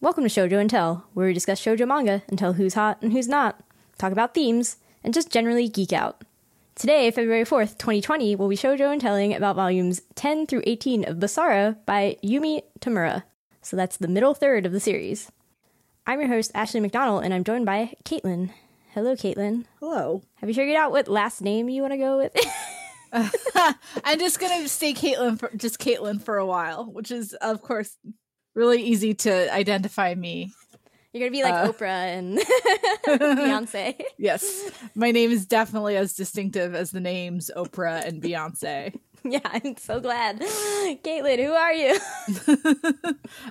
Welcome to Shoujo and Tell, where we discuss shoujo manga and tell who's hot and who's not, talk about themes, and just generally geek out. Today, February 4th, 2020, we'll be shoujo and telling about volumes 10 through 18 of Basara by Yumi Tamura. So that's the middle third of the series. I'm your host, Ashley McDonald, and I'm joined by Caitlin. Hello, Caitlin. Hello. Have you figured out what last name you want to go with? I'm just gonna stay Caitlin for just Caitlin for a while, which is of course really easy to identify me. You're going to be like Uh. Oprah and Beyonce. Yes, my name is definitely as distinctive as the names Oprah and Beyonce. yeah, I'm so glad. Caitlin, who are you?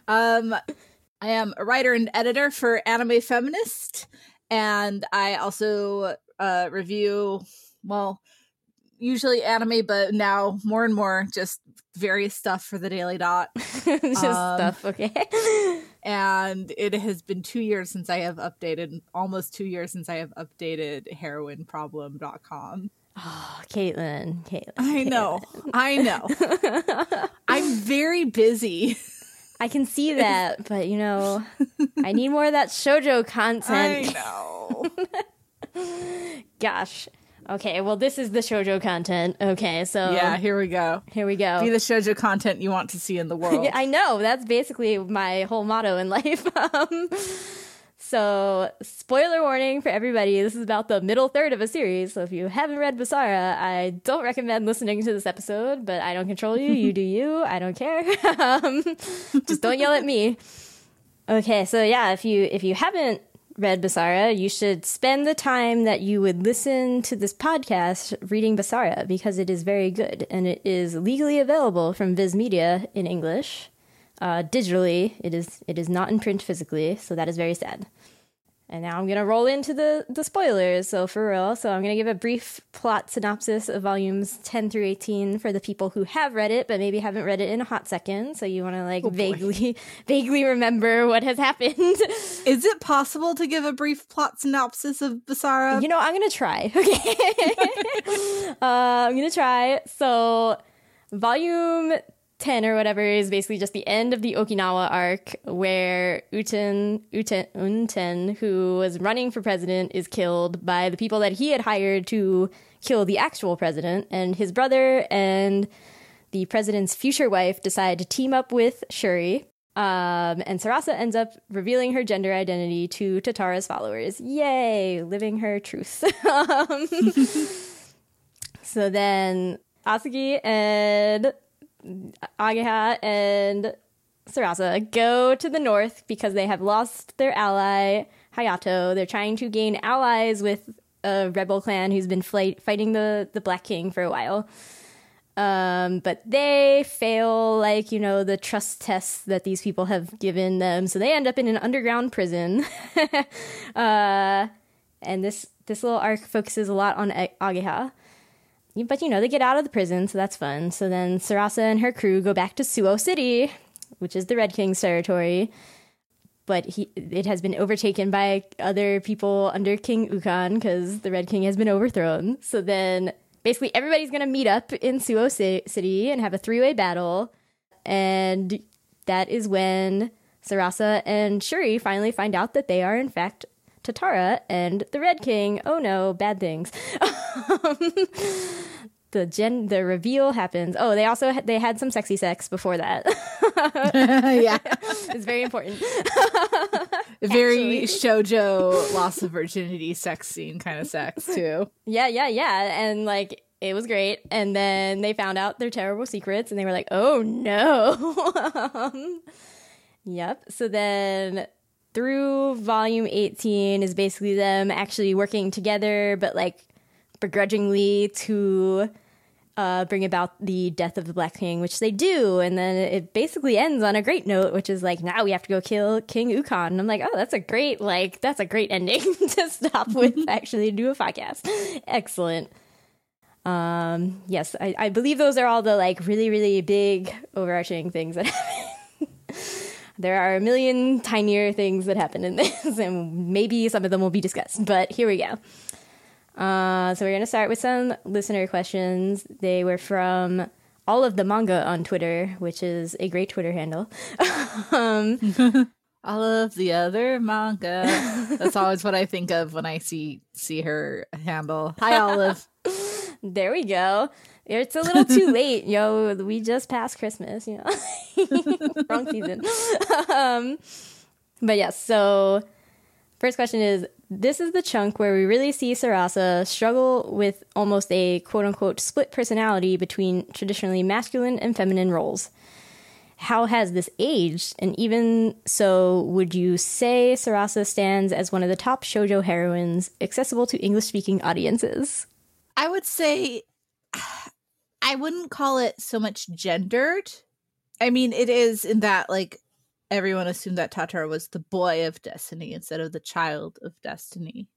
Um, I am a writer and editor for Anime Feminist, and I also uh, review well, usually anime, but now more and more just various stuff for the Daily Dot. Just Um, stuff, okay? and it has been two years since I have updated, almost two years since I have updated heroineproblem.com. Oh, Caitlin, Caitlin. I know, I know. I'm very busy. I can see that, but you know, I need more of that shojo content. I know. Gosh. Okay, well, this is the shojo content. Okay, so yeah, here we go. here we go. Be the shoujo content you want to see in the world. Yeah, I know. That's basically my whole motto in life. um, so, spoiler warning for everybody. This is about the middle third of a series. So, if you haven't read Basara, I don't recommend listening to this episode, but I don't control you. You do you. I don't care. um, just don't yell at me. Okay, so yeah, if you if you haven't read Basara, you should spend the time that you would listen to this podcast reading Basara because it is very good and it is legally available from Viz Media in English. Uh, digitally, it is it is not in print physically, so that is very sad. And now I'm gonna roll into the the spoilers. So for real, so I'm gonna give a brief plot synopsis of volumes 10 through 18 for the people who have read it but maybe haven't read it in a hot second. So you want to like vaguely vaguely remember what has happened. Is it possible to give a brief plot synopsis of Basara? You know, I'm gonna try. Okay, uh, I'm gonna try. So, volume ten or whatever is basically just the end of the Okinawa arc, where Uten Uten Unten, who was running for president, is killed by the people that he had hired to kill the actual president, and his brother and the president's future wife decide to team up with Shuri. Um, and Sarasa ends up revealing her gender identity to Tatara's followers. Yay, living her truth. um, so then Asagi and Ageha and Sarasa go to the north because they have lost their ally Hayato. They're trying to gain allies with a rebel clan who's been flight- fighting the, the Black King for a while. Um, but they fail, like, you know, the trust tests that these people have given them. So they end up in an underground prison. uh, and this, this little arc focuses a lot on Ageha. But, you know, they get out of the prison, so that's fun. So then Sarasa and her crew go back to Suo City, which is the Red King's territory. But he, it has been overtaken by other people under King Ukon because the Red King has been overthrown. So then basically everybody's going to meet up in Suo Ci- City and have a three way battle. And that is when Sarasa and Shuri finally find out that they are, in fact, Tatara and the Red King. Oh no, bad things. the gen the reveal happens. Oh, they also they had some sexy sex before that. yeah, it's very important. very shojo loss of virginity sex scene kind of sex too. Yeah, yeah, yeah. And like it was great. And then they found out their terrible secrets and they were like, oh no. Um, yep. So then through volume 18 is basically them actually working together, but like begrudgingly to uh, bring about the death of the Black King, which they do. And then it basically ends on a great note, which is like, now we have to go kill King Ukon. And I'm like, oh, that's a great, like, that's a great ending to stop with actually do a podcast. Excellent. Um, yes, I, I believe those are all the like really, really big overarching things that happen. There are a million tinier things that happen in this, and maybe some of them will be discussed. But here we go. Uh, so we're gonna start with some listener questions. They were from all of the manga on Twitter, which is a great Twitter handle. um, All of the other manga. That's always what I think of when I see see her handle. Hi, Olive. there we go. It's a little too late, yo. We just passed Christmas, you know. Wrong season. um, but yes, so first question is this is the chunk where we really see Sarasa struggle with almost a quote unquote split personality between traditionally masculine and feminine roles. How has this aged? And even so, would you say Sarasa stands as one of the top shoujo heroines accessible to English speaking audiences? I would say I wouldn't call it so much gendered. I mean, it is in that like everyone assumed that Tatara was the boy of destiny instead of the child of destiny.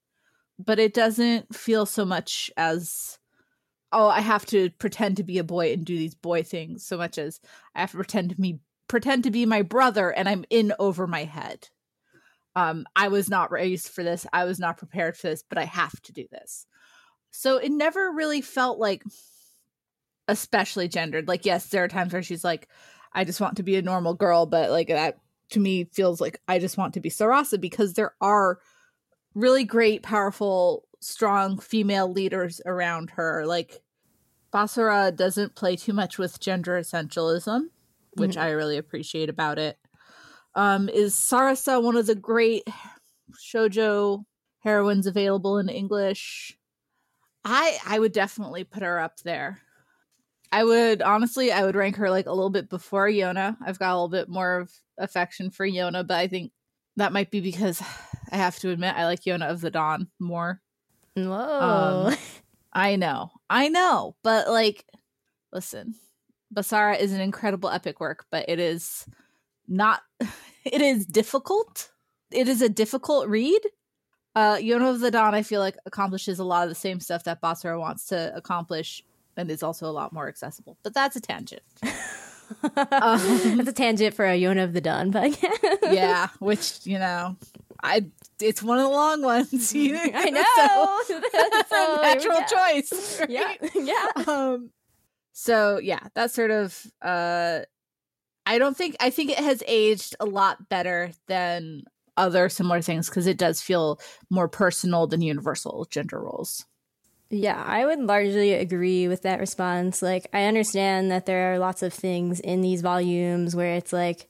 But it doesn't feel so much as oh, I have to pretend to be a boy and do these boy things so much as I have to pretend to me pretend to be my brother and I'm in over my head. Um, I was not raised for this. I was not prepared for this, but I have to do this. So it never really felt like especially gendered. Like, yes, there are times where she's like, I just want to be a normal girl, but like that to me feels like I just want to be Sarasa because there are really great, powerful, strong female leaders around her. Like Basara doesn't play too much with gender essentialism, which mm-hmm. I really appreciate about it. Um, is Sarasa one of the great shojo heroines available in English? I I would definitely put her up there. I would honestly, I would rank her like a little bit before Yona. I've got a little bit more of affection for Yona, but I think that might be because I have to admit I like Yona of the Dawn more. Whoa. Um, I know. I know. But like listen, Basara is an incredible epic work, but it is not it is difficult. It is a difficult read. Uh Yona of the Dawn I feel like accomplishes a lot of the same stuff that Basara wants to accomplish and is also a lot more accessible. But that's a tangent. um, that's a tangent for a Yona of the Dawn, but yeah, which you know, I it's one of the long ones. You know? I know, so, so natural choice. Right? Yeah, yeah. Um, so yeah, that's sort of. uh I don't think I think it has aged a lot better than other similar things because it does feel more personal than universal gender roles. Yeah, I would largely agree with that response. Like, I understand that there are lots of things in these volumes where it's like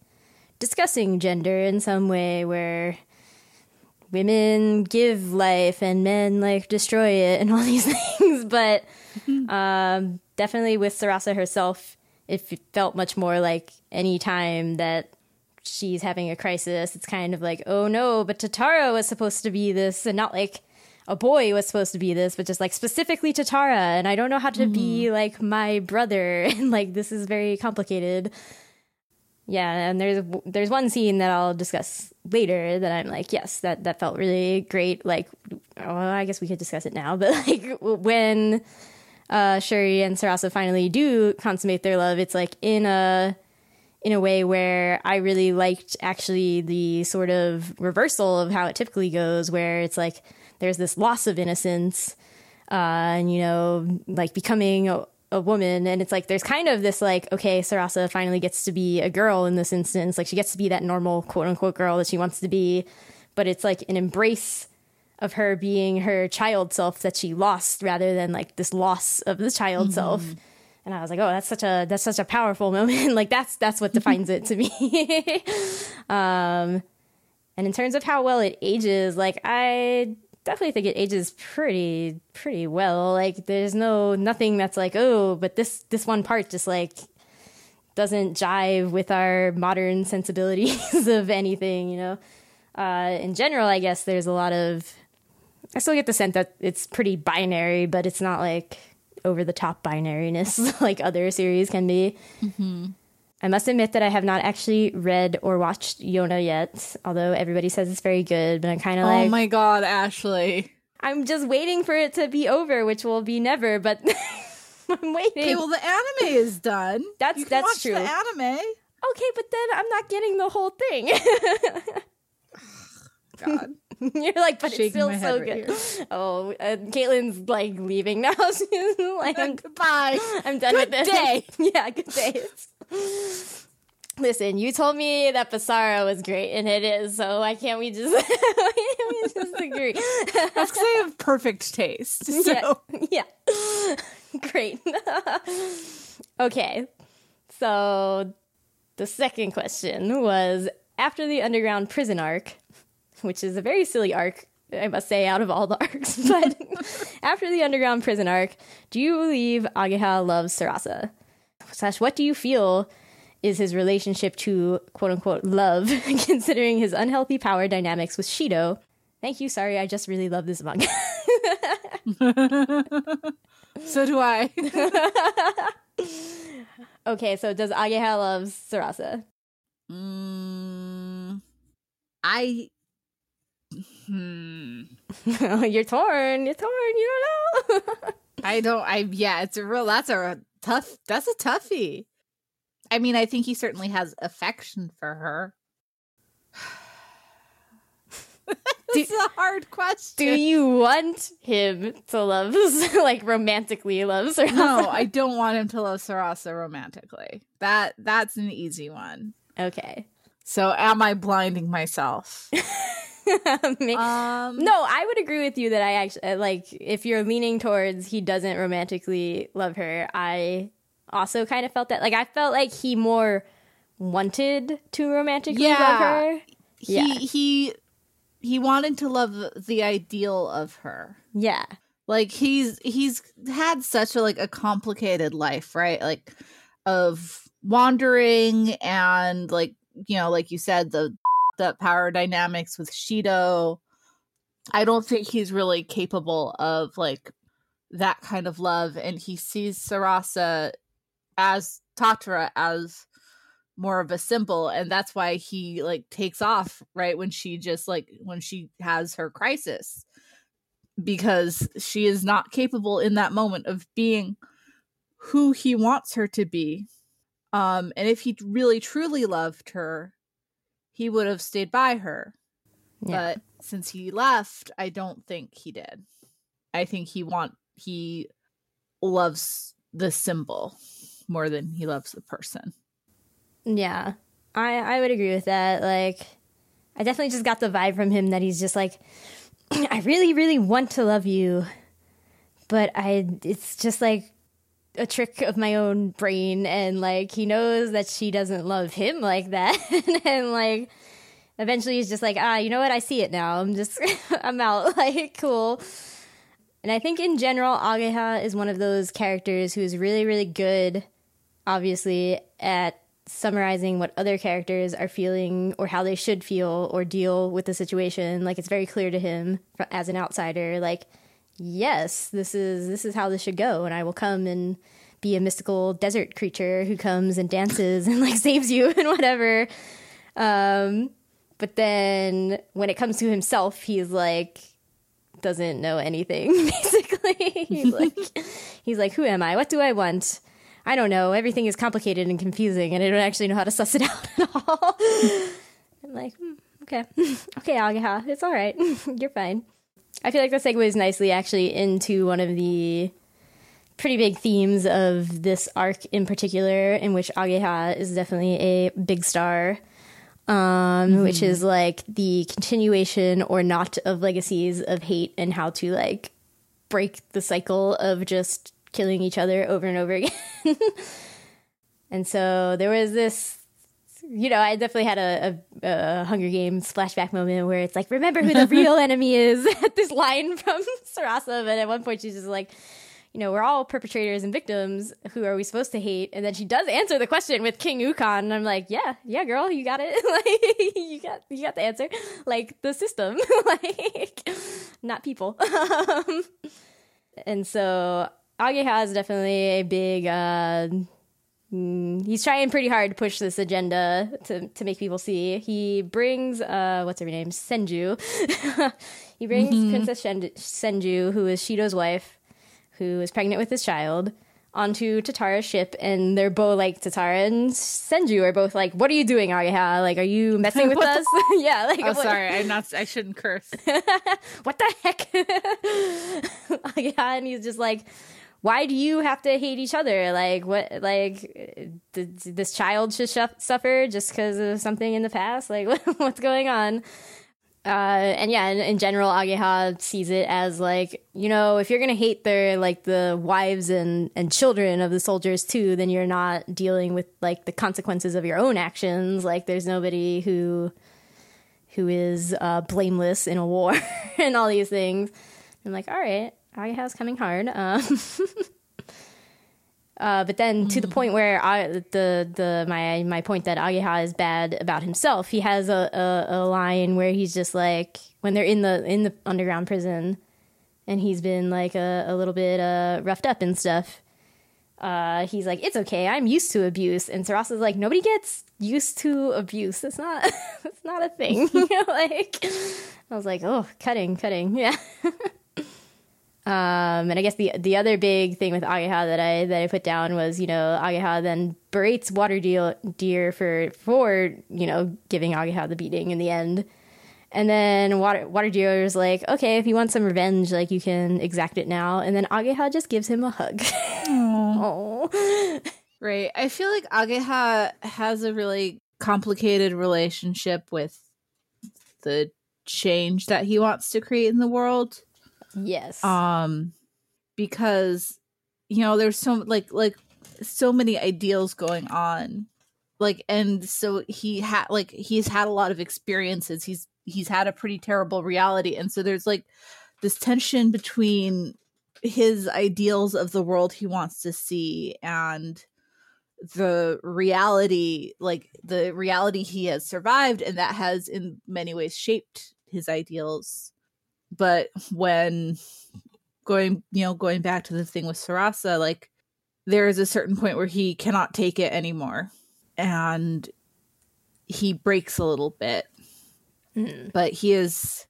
discussing gender in some way, where women give life and men like destroy it and all these things. But um, definitely with Sarasa herself, it felt much more like any time that she's having a crisis, it's kind of like, oh no, but Tatara was supposed to be this, and not like a boy was supposed to be this, but just like specifically to Tara, and I don't know how to mm-hmm. be like my brother, and like this is very complicated. Yeah, and there's there's one scene that I'll discuss later that I'm like, yes, that that felt really great. Like, oh, I guess we could discuss it now, but like when uh, Shuri and Sarasa finally do consummate their love, it's like in a in a way where I really liked actually the sort of reversal of how it typically goes, where it's like there's this loss of innocence, uh, and you know, like becoming a, a, woman. And it's like there's kind of this like, okay, Sarasa finally gets to be a girl in this instance. Like she gets to be that normal quote unquote girl that she wants to be, but it's like an embrace of her being her child self that she lost rather than like this loss of the child mm-hmm. self. And I was like, oh, that's such a that's such a powerful moment. like that's that's what defines it to me. um, and in terms of how well it ages, like I definitely think it ages pretty pretty well. Like there's no nothing that's like, oh, but this this one part just like doesn't jive with our modern sensibilities of anything, you know. Uh, in general, I guess there's a lot of I still get the sense that it's pretty binary, but it's not like over the top binariness like other series can be. Mm-hmm. I must admit that I have not actually read or watched Yona yet, although everybody says it's very good, but I'm kind of oh like. Oh my god, Ashley. I'm just waiting for it to be over, which will be never, but I'm waiting. Okay, well, the anime is done. That's that's true. The anime. okay, but then I'm not getting the whole thing. God. You're like, but it's Shaking still my so right good. Oh, uh, Caitlin's like leaving now. She's like, Goodbye. I'm done Good with this. day. yeah, good day. Listen, you told me that Basara was great, and it is. So why can't we just, can't we just agree? That's because I have perfect taste. So Yeah. yeah. Great. okay. So the second question was after the underground prison arc, which is a very silly arc, I must say, out of all the arcs, but after the underground prison arc, do you believe Ageha loves Sarasa? Slash, what do you feel is his relationship to quote unquote love, considering his unhealthy power dynamics with Shido? Thank you. Sorry, I just really love this manga. so do I. Okay, so does Ageha love Sarasa? Mm, I. Hmm. You're torn. You're torn. You don't know. I don't. I yeah. It's a real. That's a tough. That's a toughie. I mean, I think he certainly has affection for her. this is a hard question. Do you want him to love, like romantically love Sarasa? no, I don't want him to love Sarasa romantically. That that's an easy one. Okay. So, am I blinding myself? Um, no, I would agree with you that I actually like if you're leaning towards he doesn't romantically love her. I also kind of felt that. Like I felt like he more wanted to romantically love Yeah. her. he Yeah. he he wanted to love the ideal of her. Yeah. like he's he's had such a like a complicated life right like of wandering and like you know like you said the the power dynamics with shido i don't think he's really capable of like that kind of love and he sees sarasa as Tatara as more of a symbol and that's why he like takes off right when she just like when she has her crisis because she is not capable in that moment of being who he wants her to be. Um, and if he really truly loved her, he would have stayed by her. Yeah. But since he left, I don't think he did. I think he want he loves the symbol more than he loves the person. Yeah, I I would agree with that. Like, I definitely just got the vibe from him that he's just like, I really, really want to love you, but I it's just like a trick of my own brain, and like he knows that she doesn't love him like that, and like eventually he's just like, ah, you know what? I see it now. I'm just I'm out. Like, cool. And I think in general, Ageha is one of those characters who's really, really good, obviously, at summarizing what other characters are feeling or how they should feel or deal with the situation. Like it's very clear to him as an outsider. Like, yes, this is this is how this should go, and I will come and be a mystical desert creature who comes and dances and like saves you and whatever. Um, but then when it comes to himself, he's like doesn't know anything basically. he's like he's like, who am I? What do I want? I don't know. Everything is complicated and confusing, and I don't actually know how to suss it out at all. I'm like, hmm, okay, okay, Ageha, it's all right. You're fine. I feel like that segues nicely actually into one of the pretty big themes of this arc in particular, in which Ageha is definitely a big star, um, which is like the continuation or not of legacies of hate and how to like break the cycle of just killing each other over and over again. and so there was this you know, I definitely had a, a, a Hunger Games flashback moment where it's like, remember who the real enemy is. at this line from Sarasa, but at one point she's just like, you know, we're all perpetrators and victims. Who are we supposed to hate? And then she does answer the question with King Ukon, and I'm like, yeah, yeah, girl, you got it. like, you got, you got the answer. Like the system, like not people. Um, and so Ageha is definitely a big. Uh, mm, he's trying pretty hard to push this agenda to to make people see. He brings uh, what's her name, Senju. he brings Princess Shen- Senju, who is Shido's wife, who is pregnant with his child, onto Tatara's ship, and they're both like Tatara and Senju are both like, "What are you doing, Ageha? Like, are you messing with us?" yeah, like, Oh, what- sorry. I'm not. I shouldn't curse. what the heck? yeah, and he's just like, why do you have to hate each other? Like, what, like, did this child should suffer just because of something in the past? Like, what's going on? Uh, and yeah, in, in general, Ageha sees it as like, you know, if you're gonna hate their like the wives and and children of the soldiers too, then you're not dealing with like the consequences of your own actions. Like, there's nobody who who is uh, blameless in a war and all these things. I'm like, all right, Ageha's coming hard. Um, uh, but then to the point where I, the the my my point that Ageha is bad about himself, he has a, a, a line where he's just like when they're in the in the underground prison, and he's been like a, a little bit uh, roughed up and stuff. Uh, he's like, it's okay, I'm used to abuse, and Sarasa's like, nobody gets used to abuse. It's not, it's not a thing. like, I was like, oh, cutting, cutting, yeah. Um, and I guess the the other big thing with Ageha that I that I put down was you know Ageha then berates Water Deer, Deer for for you know giving Ageha the beating in the end, and then Water Water Deer is like okay if you want some revenge like you can exact it now, and then Ageha just gives him a hug. oh, Right. I feel like Ageha has a really complicated relationship with the change that he wants to create in the world. Yes, Um because you know, there's so like like so many ideals going on. Like and so he had like he's had a lot of experiences. He's he's had a pretty terrible reality and so there's like this tension between his ideals of the world he wants to see and the reality like the reality he has survived and that has in many ways shaped his ideals but when going you know going back to the thing with sarasa like there is a certain point where he cannot take it anymore and he breaks a little bit. Mm. but he is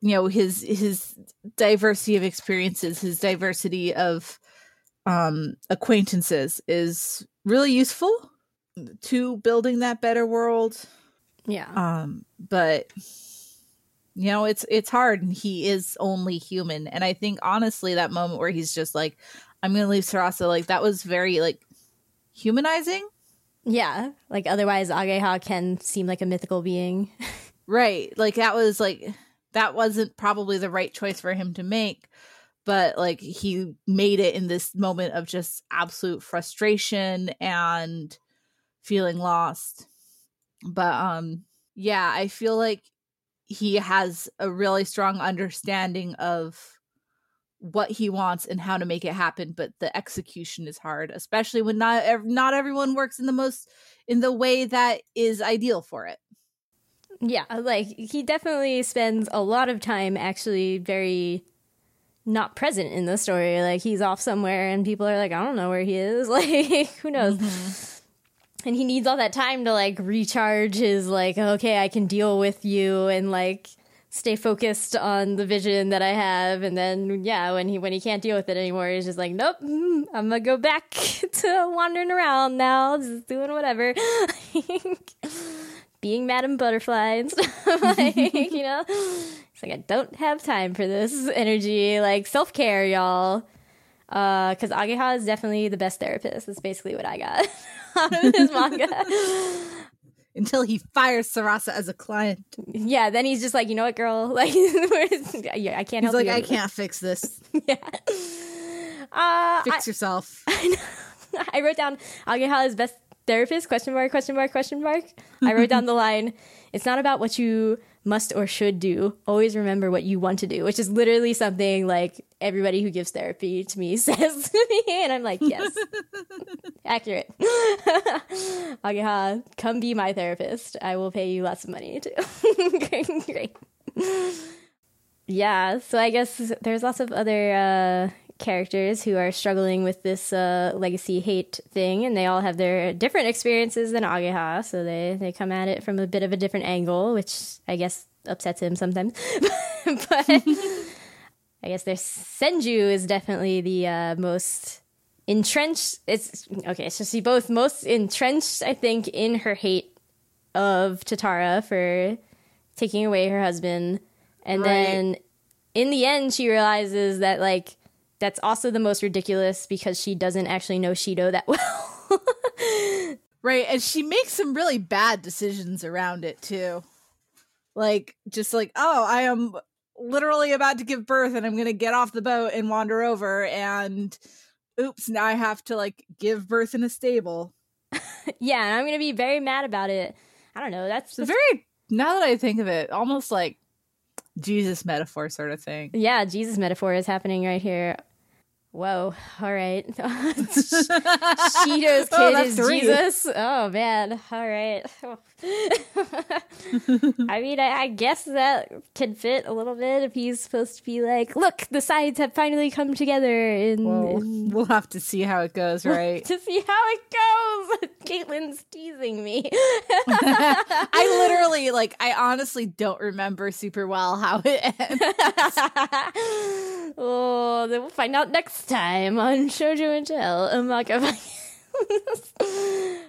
you know his his diversity of experiences his diversity of um acquaintances is really useful to building that better world. Yeah, um but you know it's it's hard and he is only human and i think honestly that moment where he's just like i'm gonna leave sarasa like that was very like humanizing yeah. Like otherwise, Ageha can seem like a mythical being. right like that was like that wasn't probably the right choice for him to make but like he made it in this moment of just absolute frustration and feeling lost but um yeah i feel like he has a really strong understanding of what he wants and how to make it happen but the execution is hard especially when not ev- not everyone works in the most in the way that is ideal for it Yeah, uh, like he definitely spends a lot of time actually very not present in the story. Like he's off somewhere and people are like, I don't know where he is. Like who knows? Mm-hmm. And he needs all that time to like recharge his like, okay, I can deal with you and like stay focused on the vision that I have. And then yeah, when he when he can't deal with it anymore, he's just like, nope, mm, I'm gonna go back to wandering around now, just doing whatever. being Madam Butterfly and stuff. like, you know, it's like I don't have time for this energy. Like self care, y'all. Because Ageha is definitely the best therapist. That's basically what I got out of this manga. until he fires Sarasa as a client. yeah, then he's just like, you know what, girl? Like, yeah, I can't He's help like, you. I can't fix this. yeah. Uh, Fix yourself. I wrote down Ageha is best therapist question mark question mark question mark. I wrote down the line. It's not about what you must or should do. Always remember what you want to do, which is literally something like everybody who gives therapy to me says to me, and I'm like, yes, accurate. Ageha, come be my therapist. I will pay you lots of money too. great, great. Yeah, so I guess there's lots of other uh, characters who are struggling with this uh, legacy hate thing, and they all have their different experiences than Ageha, so they, they come at it from a bit of a different angle, which I guess upsets him sometimes. but I guess their Senju is definitely the uh, most entrenched. It's okay. So she both most entrenched, I think, in her hate of Tatara for taking away her husband, and Right. then in the end, she realizes that like that's also the most ridiculous because she doesn't actually know Shido that well. Right, and she makes some really bad decisions around it too. Like just like, oh, I am literally about to give birth and I'm going to get off the boat and wander over and oops, now I have to like give birth in a stable. yeah, and I'm gonna be very mad about it. I don't know. That's a very now that I think of it, almost like Jesus metaphor sort of thing. yeah. Jesus metaphor is happening right here. Whoa! All right. Shido's oh, kid Oh, is three. Jesus. Oh man! All right. Oh, I mean, I, I guess that can fit a little bit if he's supposed to be like, look, the sides have finally come together And, Well, in we'll have to see how it goes, right? to see how it goes. Caitlin's teasing me. I literally like I honestly don't remember super well how it ends. oh, then we'll find out next time on Shoujo and Tell. I'm not gonna find-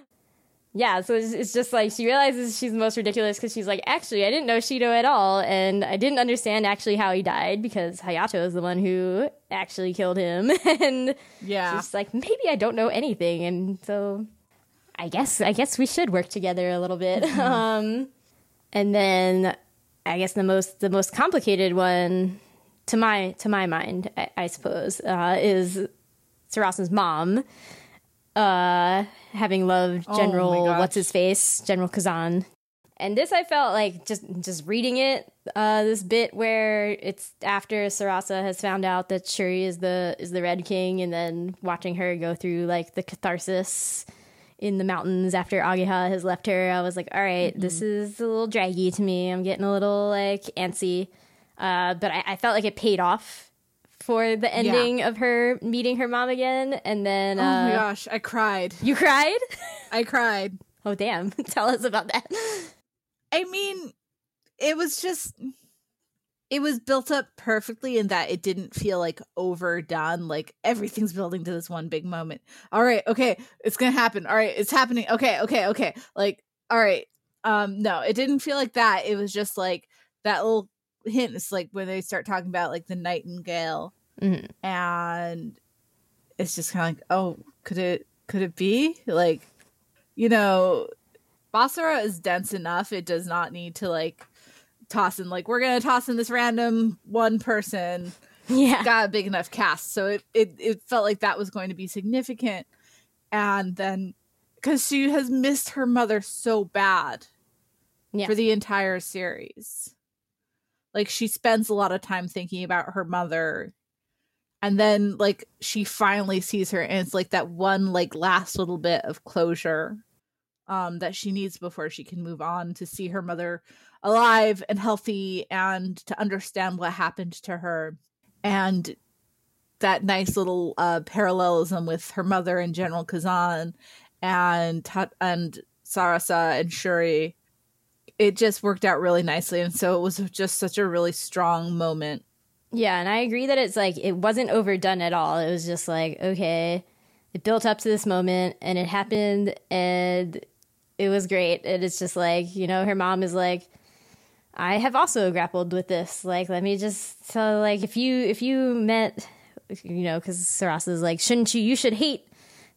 yeah, so it's, it's just like she realizes she's the most ridiculous because she's like, actually, I didn't know Shido at all, and I didn't understand actually how he died because Hayato is the one who actually killed him, and Yeah. she's like, maybe I don't know anything, and so I guess I guess we should work together a little bit. Um, and then I guess the most the most complicated one to my to my mind, I, I suppose, uh, is Sarasa's mom. Uh, having loved Oh General gosh. what's his face, General Kazan. And this I felt like just just reading it, uh, this bit where it's after Sarasa has found out that Shuri is the is the Red King, and then watching her go through like the catharsis in the mountains after Ageha has left her, I was like, all right, this is a little draggy to me. I'm getting a little like antsy. Uh, but I, I felt like it paid off for the ending of her meeting her mom again. And then oh uh, my gosh, I cried. you cried? I cried. oh, damn. Tell us about that. I mean, it was just it was built up perfectly in that it didn't feel like overdone like everything's building to this one big moment all right okay it's gonna happen all right it's happening okay okay okay like all right um no it didn't feel like that it was just like that little hint it's like when they start talking about like the nightingale Mhm. and it's just kind of like oh could it could it be like you know Basara is dense enough it does not need to like toss in like we're gonna toss in this random one person Yeah. got a big enough cast so it it, it felt like that was going to be significant and then because she has missed her mother so bad Yeah. for the entire series like she spends a lot of time thinking about her mother. And then like she finally sees her and it's like that one like last little bit of closure um that she needs before she can move on to see her mother alive and healthy and to understand what happened to her. And that nice little uh parallelism with her mother and General Kazan and and Sarasa and Shuri it just worked out really nicely and so it was just such a really strong moment Yeah, and I agree that it's like it wasn't overdone at all. It was just like, okay, it built up to this moment and it happened and it was great. And it's just like, you know, her mom is like, I have also grappled with this. Like, let me just so like if you if you met you know, because Sarasa is like, shouldn't you? You should hate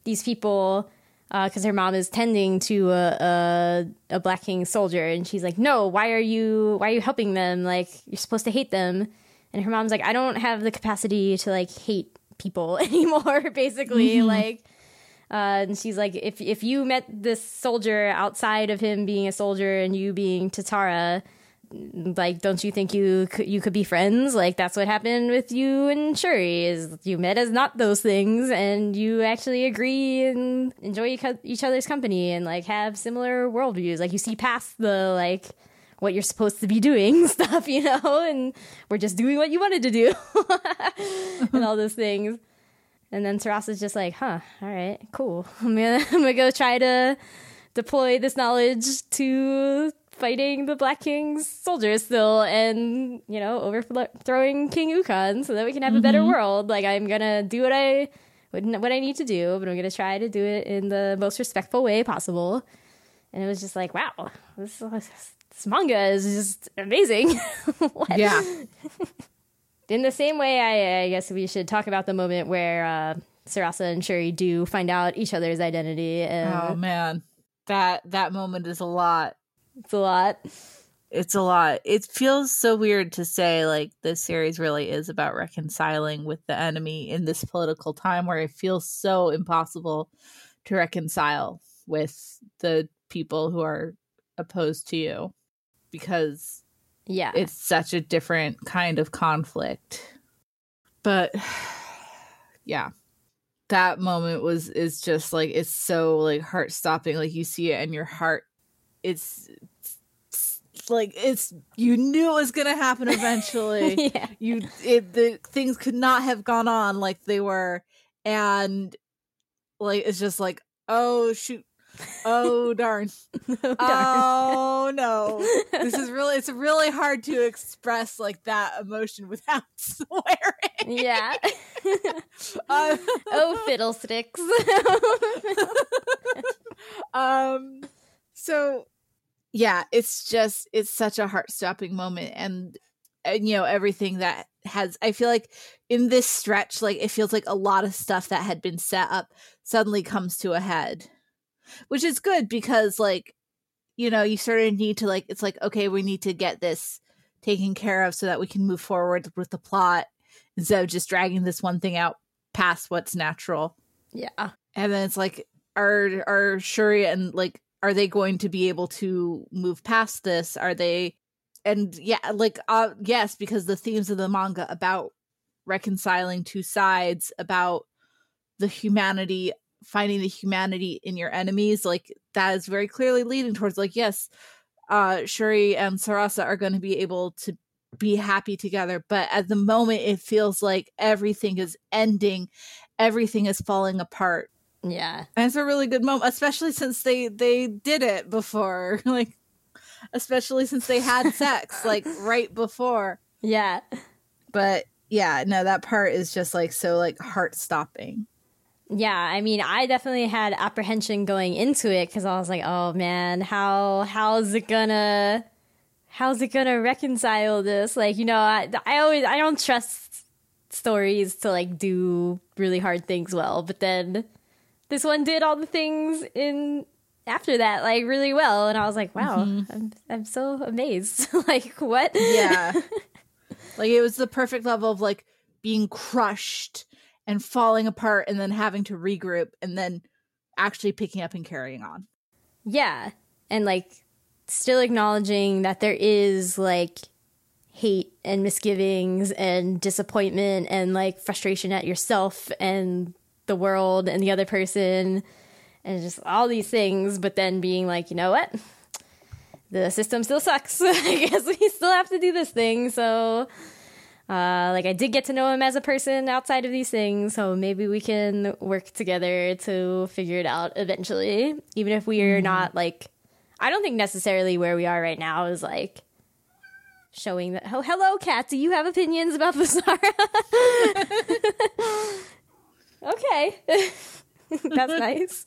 these people because her mom is tending to a, a a black king soldier, and she's like, no, why are you why are you helping them? Like, you're supposed to hate them. And her mom's like, I don't have the capacity to like hate people anymore. Basically, like. Uh, and she's like, if if you met this soldier outside of him being a soldier and you being Tatara, like, don't you think you could, you could be friends? Like, that's what happened with you and Shuri. Is you met as not those things, and you actually agree and enjoy each other's company and like have similar worldviews. Like, you see past the like what you're supposed to be doing stuff, you know, and we're just doing what you wanted to do, and all those things. And then Sarasa's just like, huh, all right, cool. I'm gonna I'm gonna go try to deploy this knowledge to fighting the Black King's soldiers still and, you know, overthrowing King Ukon so that we can have a better world. Like I'm gonna do what I what, what I need to do, but I'm going to try to do it in the most respectful way possible. And it was just like, wow, this, this manga is just amazing. Yeah. In the same way, I, I guess we should talk about the moment where uh, Sarasa and Shuri do find out each other's identity, and Oh man. That that moment is a lot. It's a lot. It's a lot. It feels so weird to say like this series really is about reconciling with the enemy in this political time where it feels so impossible to reconcile with the people who are opposed to you because Yeah, it's such a different kind of conflict. But yeah. That moment was is just like it's so like heart stopping like you see it and your heart it's, it's like it's you knew it was going to happen eventually. yeah, you it the things could not have gone on like they were and like it's just like oh shoot oh darn Oh, darn. oh no this is really it's really hard to express like that emotion without swearing yeah. Uh, oh, fiddlesticks. um so yeah it's just it's such a heart-stopping moment and and you know everything that has i feel like in this stretch like it feels like a lot of stuff that had been set up suddenly comes to a head which is good because like you know you sort of need to like it's like okay we need to get this taken care of so that we can move forward with the plot instead of just dragging this one thing out past what's natural. Yeah, and then it's like are are shuri and like are they going to be able to move past this? Are they and yeah like uh yes because the themes of the manga about reconciling two sides about the humanity finding the humanity in your enemies like that is very clearly leading towards like yes uh shuri and sarasa are going to be able to be happy together but at the moment it feels like everything is ending everything is falling apart yeah, and it's a really good moment, especially since they they did it before, like especially since they had sex like right before. yeah. But yeah, no, that part is just like so like heart stopping. Yeah, I mean, I definitely had apprehension going into it because I was like, "Oh man, how how's it gonna how's it gonna reconcile this?" Like, you know, I I always I don't trust stories to like do really hard things well, but then this one did all the things in after that like really well, and I was like, "Wow, mm-hmm. I'm I'm so amazed!" like, what? Yeah, like it was the perfect level of like being crushed and falling apart, and then having to regroup, and then actually picking up and carrying on. Yeah. And like still acknowledging that there is like hate and misgivings and disappointment and like frustration at yourself and the world and the other person and just all these things, but then being like, you know what? The system still sucks. I guess we still have to do this thing. So, uh, like, I did get to know him as a person outside of these things. So maybe we can work together to figure it out eventually. Even if we are not like, I don't think necessarily where we are right now is like showing that. Oh, hello, Kat. Do you have opinions about Basara? okay. That's nice.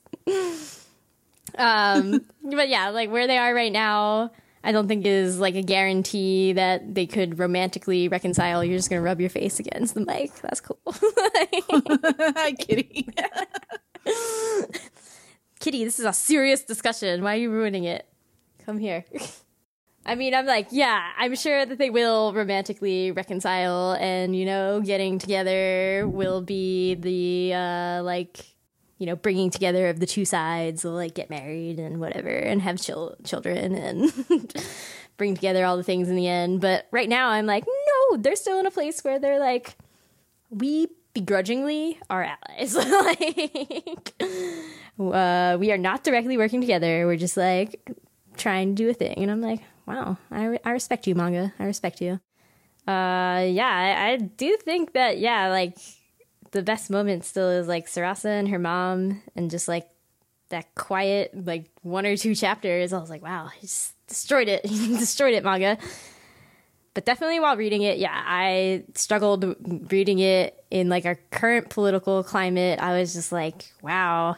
Um, but yeah, like where they are right now, I don't think is like a guarantee that they could romantically reconcile. You're just gonna rub your face against the mic. That's cool. I'm kidding. Kitty, this is a serious discussion. Why are you ruining it? Come here. I mean, I'm like, yeah, I'm sure that they will romantically reconcile, and you know, getting together will be the uh, like, you know, bringing together of the two sides. They'll like get married and whatever, and have chil- children, and bring together all the things in the end. But right now, I'm like, no, they're still in a place where they're like, we begrudgingly are allies. like, uh, we are not directly working together. We're just like trying to do a thing. And I'm like, wow, I, re- I respect you, manga. I respect you. Uh, yeah, I, I do think that, yeah, like the best moment still is like Sarasa and her mom and just like that quiet, like one or two chapters. I was like, wow, he's destroyed it. He destroyed it, manga. But definitely while reading it, yeah, I struggled reading it in like our current political climate, I was just like, wow.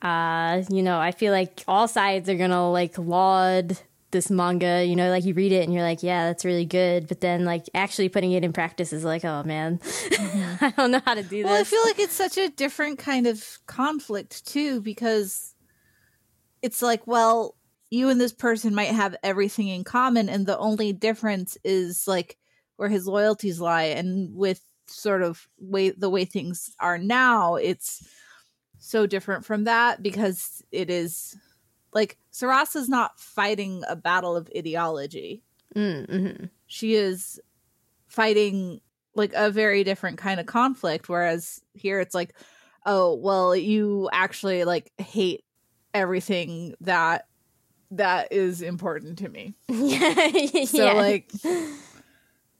Uh, you know, I feel like all sides are gonna like laud this manga, you know, like you read it and you're like, yeah, that's really good. But then like actually putting it in practice is like, oh man, I don't know how to do this. Well, I feel like it's such a different kind of conflict too, because it's like, well, you and this person might have everything in common, and the only difference is like where his loyalties lie. And with sort of way the way things are now, it's so different from that because it is like Sarasa's not fighting a battle of ideology. Mm, mhm. she is fighting like a very different kind of conflict whereas here it's like oh well you actually like hate everything that that is important to me. Yeah, so like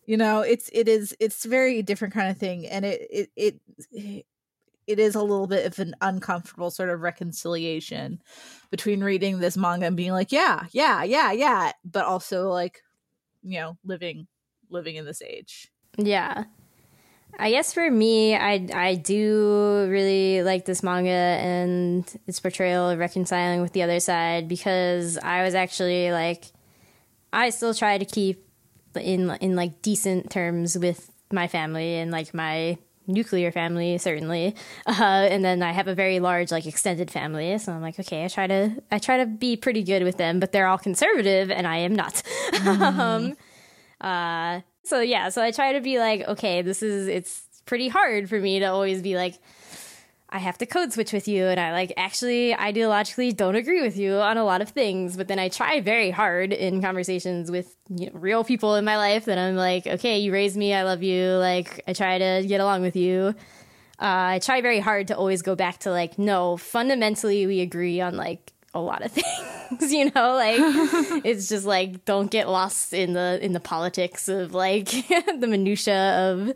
you know it's it is it's very different kind of thing. And it it it it is a little bit of an uncomfortable sort of reconciliation between reading this manga and being like yeah yeah yeah yeah but also like you know living living in this age Yeah. I guess for me, I I do really like this manga and its portrayal of reconciling with the other side because I was actually like I still try to keep in in like decent terms with my family and like my nuclear family certainly. Uh, and then i have a very large like extended family. So i'm like okay i try to i try to be pretty good with them but they're all conservative and i am not. Um uh so yeah so i try to be like okay this is it's pretty hard for me to always be like i have to code switch with you and i like actually ideologically don't agree with you on a lot of things but then i try very hard in conversations with you know, real people in my life that i'm like okay you raised me i love you like i try to get along with you. Uh, i try very hard to always go back to like no fundamentally we agree on like a lot of things you know? Like it's just like don't get lost in the in the politics of like the minutia of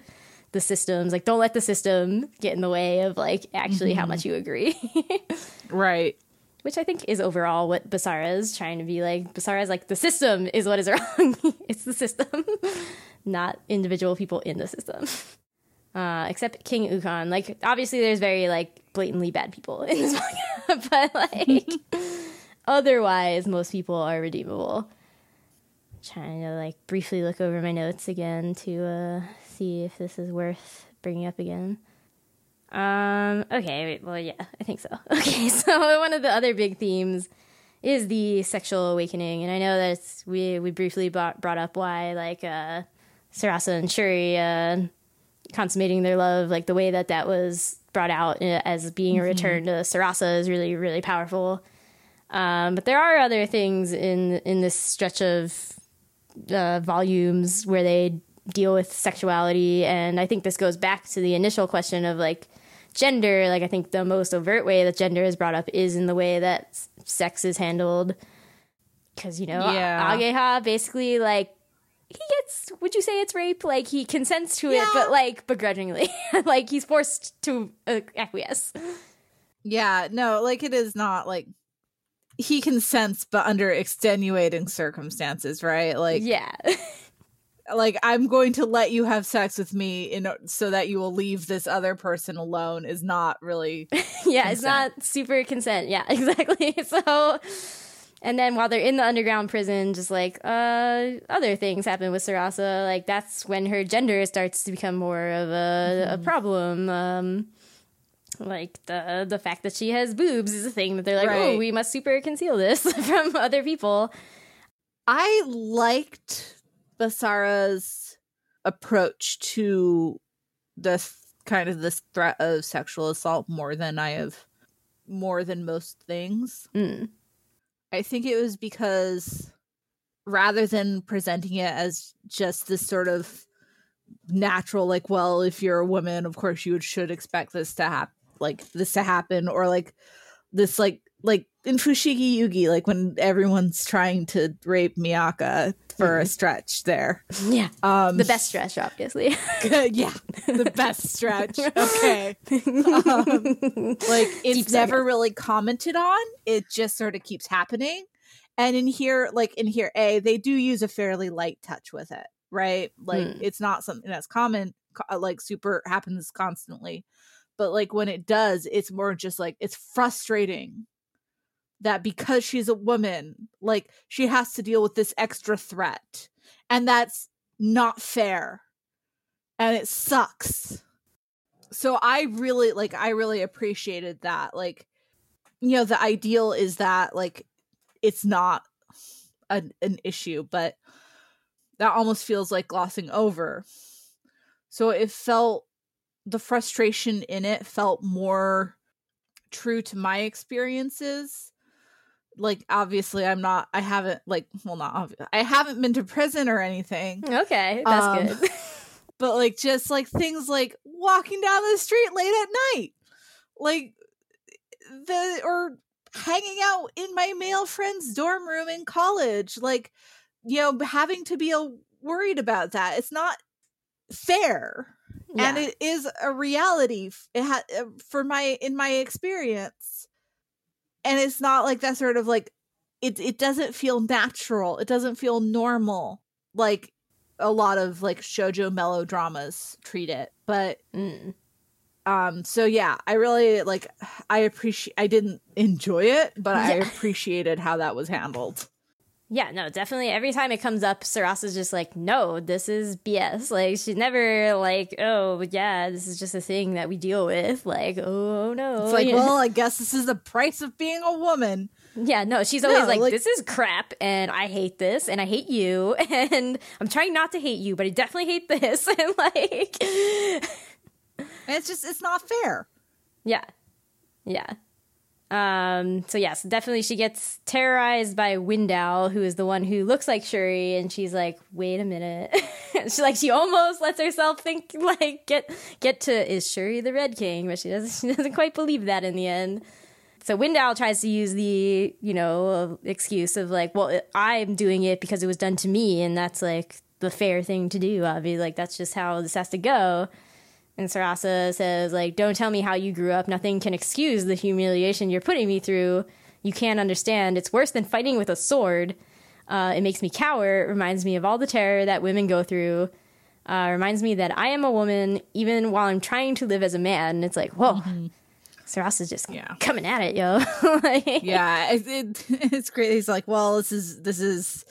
the systems like don't let the system get in the way of like actually how much you agree. Right. Which i think is overall what basara is trying to be like basara is like the system is what is wrong. It's the system not individual people in the system. Uh, except king ukon. Like obviously there's very like blatantly bad people in this manga but like otherwise most people are redeemable. Trying to like briefly look over my notes again to uh, see if this is worth bringing up again um. Okay. Wait, well, yeah, I think so. Okay. So one of the other big themes is the sexual awakening, and I know that it's, we we briefly brought, brought up why like uh, Sarasa and Shuri uh, consummating their love, like the way that that was brought out uh, as being a return to Sarasa is really really powerful. Um, but there are other things in in this stretch of uh, volumes where they deal with sexuality, and I think this goes back to the initial question of like gender. Like I think the most overt way that gender is brought up is in the way that sex is handled, because you know Yeah. Ageha basically like he gets would you say it's rape? Like he consents to it but like begrudgingly. Like he's forced to uh, acquiesce. Yeah no like it is not like he consents but under extenuating circumstances right? Like yeah like i'm going to let you have sex with me in so that you will leave this other person alone is not really yeah, it's not super consent. Yeah, exactly. So, and then while they're in the underground prison, just like uh, other things happen with Sarasa. Like that's when her gender starts to become more of a, a problem. Um, like the the fact that she has boobs is a thing that they're like, oh, we must super conceal this from other people. I liked Basara's approach to this kind of this threat of sexual assault more than I have more than most things. Mm. I think it was because rather than presenting it as just this sort of natural like well if you're a woman of course you should expect this to happen like this to happen or like this like like in Fushigi Yugi like when everyone's trying to rape Miaka for a stretch there. Yeah, um the best stretch, obviously. yeah. The best stretch. Okay. Um, like it's Deep never saga. really commented on. It just sort of keeps happening. And in here like in here a they do use a fairly light touch with it right? Like Hmm. it's not something that's common like super happens constantly. But like when it does it's more just like it's frustrating that because she's a woman like she has to deal with this extra threat and that's not fair and it sucks. So i really like i really appreciated that like you know the ideal is that like it's not an, an issue but that almost feels like glossing over. So it felt the frustration in it felt more true to my experiences like obviously i'm not i haven't like well not obvi- i haven't been to prison or anything. Okay, that's Um, good. but like just like things like walking down the street late at night like the or hanging out in my male friend's dorm room in college like you know having to be a, worried about that. It's not fair. And it is a reality it ha- uh, for my in my experience and it's not like that sort of like it it doesn't feel natural. It doesn't feel normal like a lot of like shojo melodramas treat it. But Mm. um so yeah i really like i appreciate i didn't enjoy it but i appreciated how that was handled Yeah, no, definitely. Every time it comes up, Sarasa's just like, no, this is BS. Like, she's never like, oh, yeah, this is just a thing that we deal with. Like, oh, no. it's like well i guess this is the price of being a woman yeah, no, she's always No, like, like- this is crap, and I hate this, and I hate you, and I'm trying not to hate you, but I definitely hate this. And like, and it's just it's not fair Yeah. Yeah. Um, so yes, definitely she gets terrorized by Window, who is the one who looks like Shuri, and she's like, wait a minute. she like she almost lets herself think like get get to is Shuri the Red King, but she doesn't she doesn't quite believe that in the end. So Window tries to use the, you know, excuse of like, well, I'm doing it because it was done to me, and that's like the fair thing to do, obviously. Like that's just how this has to go. And Sarasa says, like, don't tell me how you grew up. Nothing can excuse the humiliation you're putting me through. You can't understand. It's worse than fighting with a sword. Uh, it makes me cower. It reminds me of all the terror that women go through. Uh, reminds me that I am a woman, even while I'm trying to live as a man. And it's like, whoa, Sarasa's just Yeah. coming at it, yo. Like- yeah it, it, it's great he's like well this is this is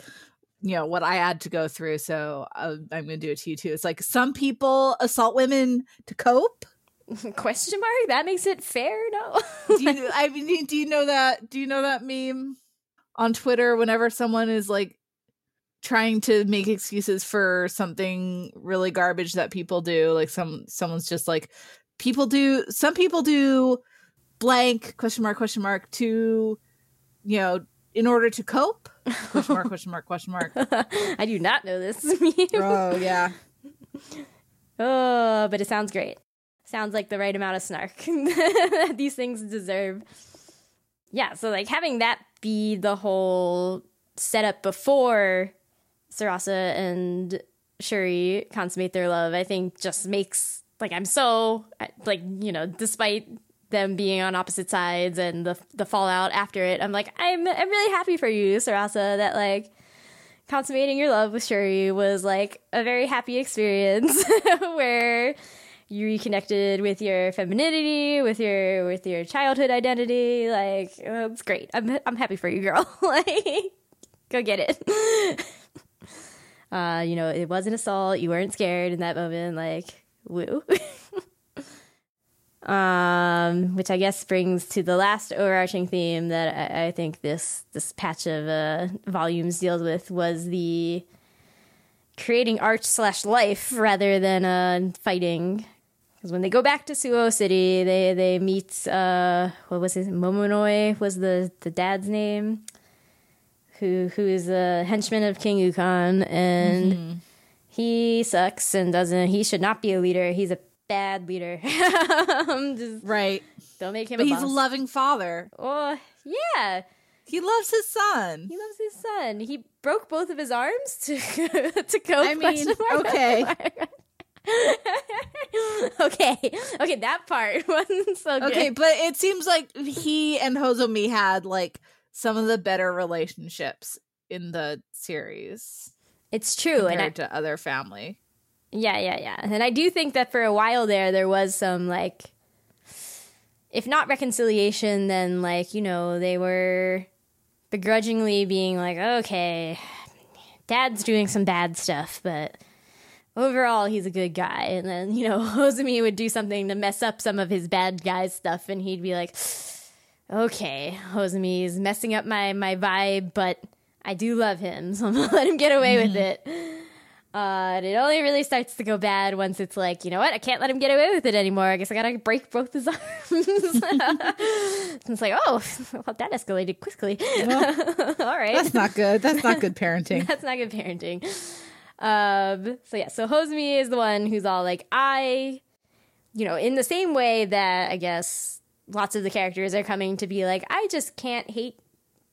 you know what i had to go through so uh, i'm gonna do it to you too it's like some people assault women to cope Question mark? That makes it fair? No. do you i mean do you know that do you know that meme on twitter whenever someone is like trying to make excuses for something really garbage that people do like some someone's just like people do some people do blank question mark question mark to you know in order to cope question mark question mark question mark I do not know this meme. oh yeah Oh, but it sounds great. Sounds like the right amount of snark that these things deserve. Yeah, so like having that be the whole setup before Sarasa and Shuri consummate their love, I think just makes like I'm so like you know, despite them being on opposite sides and the the fallout after it, I'm like I'm I'm really happy for you, Sarasa, that like consummating your love with Shuri was like a very happy experience where you reconnected with your femininity, with your with your childhood identity. Like uh, it's great. I'm I'm happy for you, girl. like go get it. uh, you know, it was an assault. You weren't scared in that moment. Like woo. Um, which I guess brings to the last overarching theme that I, I think this this patch of uh, volumes deals with was the creating art slash life rather than uh, fighting. Because when they go back to Suo City, they they meet uh, what was his Momonoi was the the dad's name, who who is a henchman of King Ukon, and he sucks and doesn't. He should not be a leader. He's a bad leader. Just right don't make him but a he's boss. a loving father Oh yeah, he loves his son he loves his son. He broke both of his arms to to cope. I mean, okay. okay, okay, that part wasn't so good. Okay, but it seems like he and Hozumi had like some of the better relationships in the series it's true, and I, compared to other family. Yeah, yeah, yeah. And I do think that for a while there, there was some like, if not reconciliation, then like, you know, they were begrudgingly being like, okay, dad's doing some bad stuff, but overall he's a good guy. And then, you know, Hozumi would do something to mess up some of his bad guy stuff, and he'd be like, okay, Hozumi is messing up my, my vibe, but I do love him, so I'm gonna let him get away with mm-hmm. it. Uh, and it only really starts to go bad once it's like, you know what, I can't let him get away with it anymore. I guess I gotta break both his arms. it's like, oh, well, that escalated quickly. All right. That's not good. That's not good parenting. That's not good parenting. Um, so yeah, so Hozumi is the one who's all like, I, you know, in the same way that I guess lots of the characters are coming to be like, I just can't hate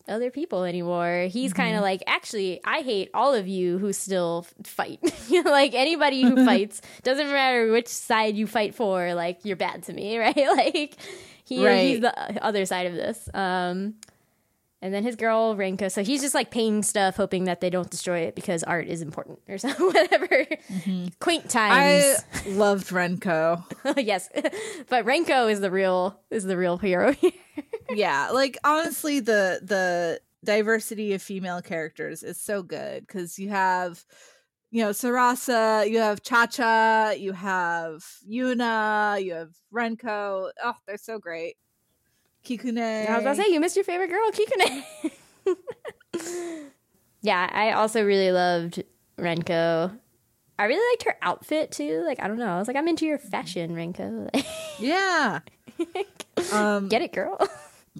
other people anymore. He's kind of like, actually, I hate all of you who still fight. like anybody who fights, doesn't matter which side you fight for, like you're bad to me, right? Like he, Right. he's the other side of this. Um, and then his girl Renko, so he's just like painting stuff, hoping that they don't destroy it because art is important or something, whatever. Mm-hmm. Quaint times. I loved Renko. yes. but Renko is the real is the real hero here. yeah, like honestly, the the diversity of female characters is so good because you have, you know, Sarasa, you have Cha Cha, you have Yuna, you have Renko. Oh, they're so great. Kikune. I was about to say you missed your favorite girl, Kikune. yeah, I also really loved Renko. I really liked her outfit too. Like I don't know, I was like, I'm into your fashion, Renko. yeah. um, Get it, girl.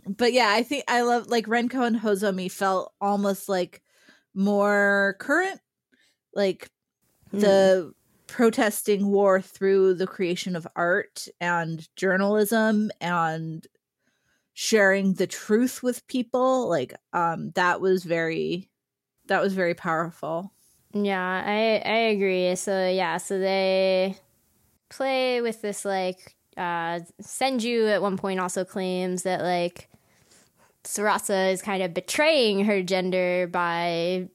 but yeah, I think I love like Renko and Hozumi felt almost like more current, like the protesting war through the creation of art and journalism and sharing the truth with people. Like, um, that was very, that was very powerful. Yeah, I I agree. So yeah, so they play with this like uh Senju at one point also claims that like Sarasa is kind of betraying her gender by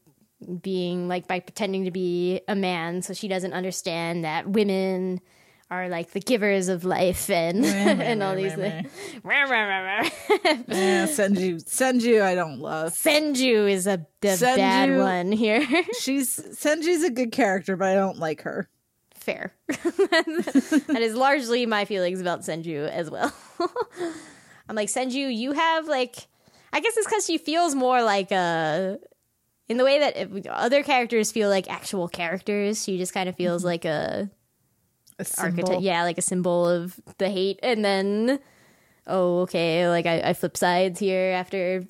being like by pretending to be a man so she doesn't understand that women are like the givers of life and and all these things. Yeah, Senju, Senju, I don't love. Senju is a the bad one here. She's Senju's a good character, but I don't like her. Fair. that is largely my feelings about Senju as well. I'm like, Senju, you have like, I guess it's because she feels more like a, in the way that other characters feel like actual characters, she just kind of feels mm-hmm. like a A symbol. archetype, yeah, like a symbol of the hate. And then, oh, okay, like I, I flip sides here after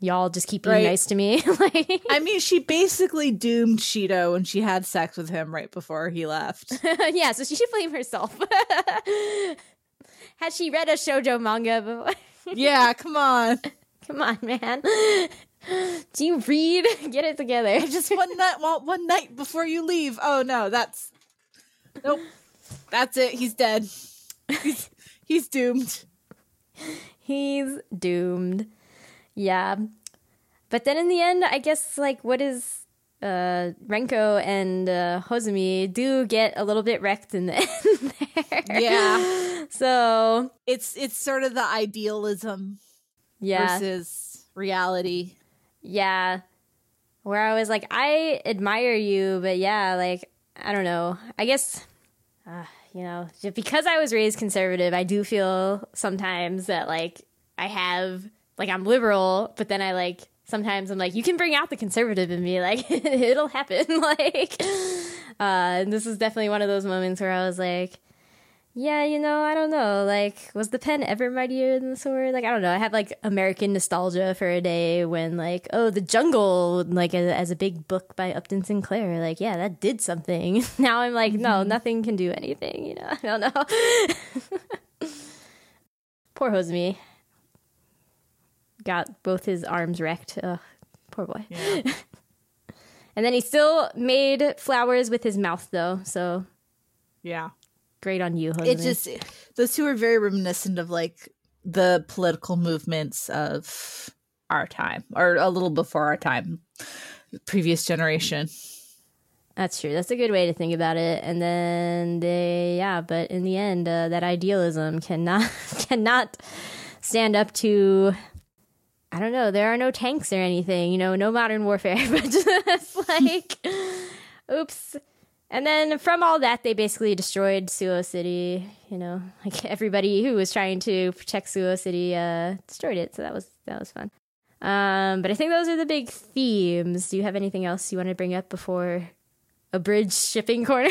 y'all just keep being Right. nice to me. like, I mean, she basically doomed Shido when she had sex with him right before he left. yeah, so she should blame herself. Has she read a shoujo manga before? yeah, come on. Come on, man. Do you read? Get it together. Just one night, one, one night before you leave. Oh no, that's nope. That's it. He's dead. He's, he's doomed. He's doomed. Yeah. But then in the end, I guess, like, what is. Uh, Renko and uh, Hozumi do get a little bit wrecked in the end there. Yeah, So, it's it's sort of the idealism yeah. versus reality. Yeah. Where I was like, I admire you, but yeah, like, I don't know. I guess, uh, you know, because I was raised conservative, I do feel sometimes that, like, I have, like, I'm liberal, but then I, like, sometimes I'm like, you can bring out the conservative in me. Like, it'll happen. like, uh, and this is definitely one of those moments where I was like, yeah, you know, I don't know. Like, was the pen ever mightier than the sword? Like, I don't know. I had like American nostalgia for a day when, like, oh, the jungle, like, as, as a big book by Upton Sinclair. Like, yeah, that did something. now I'm like, no, mm-hmm. nothing can do anything. You know, I don't know. Poor Hozumi. Got both his arms wrecked. Ugh, poor boy. Yeah. and then he still made flowers with his mouth, though. So Yeah, great on you, Hozumi. it just those two are very reminiscent of like the political movements of our time, or a little before our time, previous generation. That's true. That's a good way to think about it. And then they, yeah, but in the end, uh, that idealism cannot cannot stand up to. I don't know. There are no tanks or anything. You know, no modern warfare. But just like, oops. And then from all that, they basically destroyed Suo City. You know, like everybody who was trying to protect Suo City uh, destroyed it. So that was that was fun. Um, but I think those are the big themes. Do you have anything else you want to bring up before a bridge shipping corner?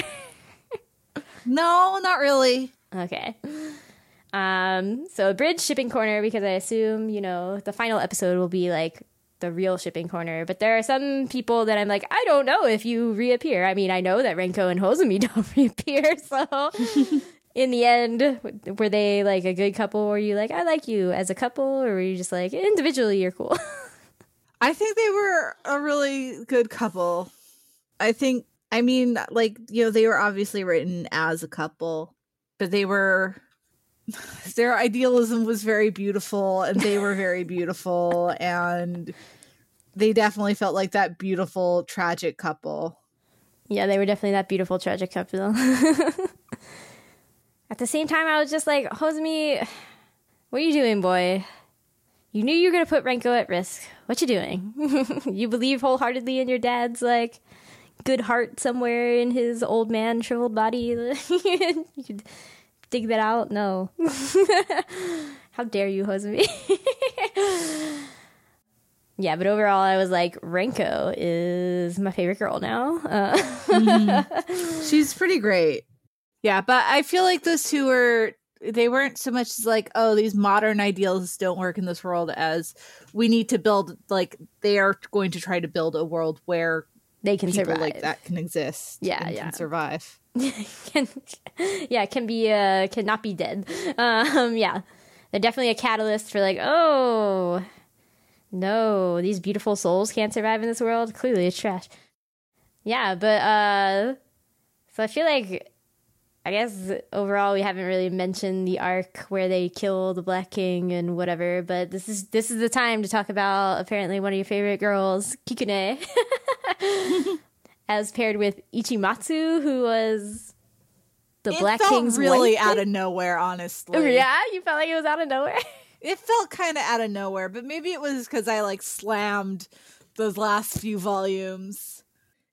No, not really. okay. Um, so a bridge shipping corner because I assume you know the final episode will be like the real shipping corner. But there are some people that I'm like, I don't know if you reappear. I mean, I know that Renko and Hozumi don't reappear, so. In the end, were they like a good couple? Were you like, I like you as a couple, or were you just like individually you're cool? I think they were a really good couple. I think, I mean, like, you know, they were obviously written as a couple, but they were, their idealism was very beautiful and they were very beautiful. And they definitely felt like that beautiful, tragic couple. Yeah, they were definitely that beautiful, tragic couple. At the same time, I was just like, Hozumi, what are you doing, boy? You knew you were gonna put Renko at risk. What you doing? you believe wholeheartedly in your dad's like good heart somewhere in his old man shriveled body. dig that out? No. How dare you, Hozumi? yeah, but overall, I was like, Renko is my favorite girl now. Uh, She's pretty great. Yeah, but I feel like those two were they weren't so much as like, oh, these modern ideals don't work in this world as we need to build like they are going to try to build a world where they can survive. like that can exist. Yeah, and yeah. Can survive. can, yeah, can be uh cannot be dead. Um, yeah, they're definitely a catalyst for like, oh no, these beautiful souls can't survive in this world. Clearly, it's trash. Yeah, but uh, so I feel like. I guess overall we haven't really mentioned the arc where they kill the Black King and whatever, but this is this is the time to talk about apparently one of your favorite girls, Kikune. as paired with Ichimatsu, who was the it Black felt King's really out of nowhere, honestly. Yeah, you felt like it was out of nowhere. It felt kind of out of nowhere, but maybe it was because I like slammed those last few volumes.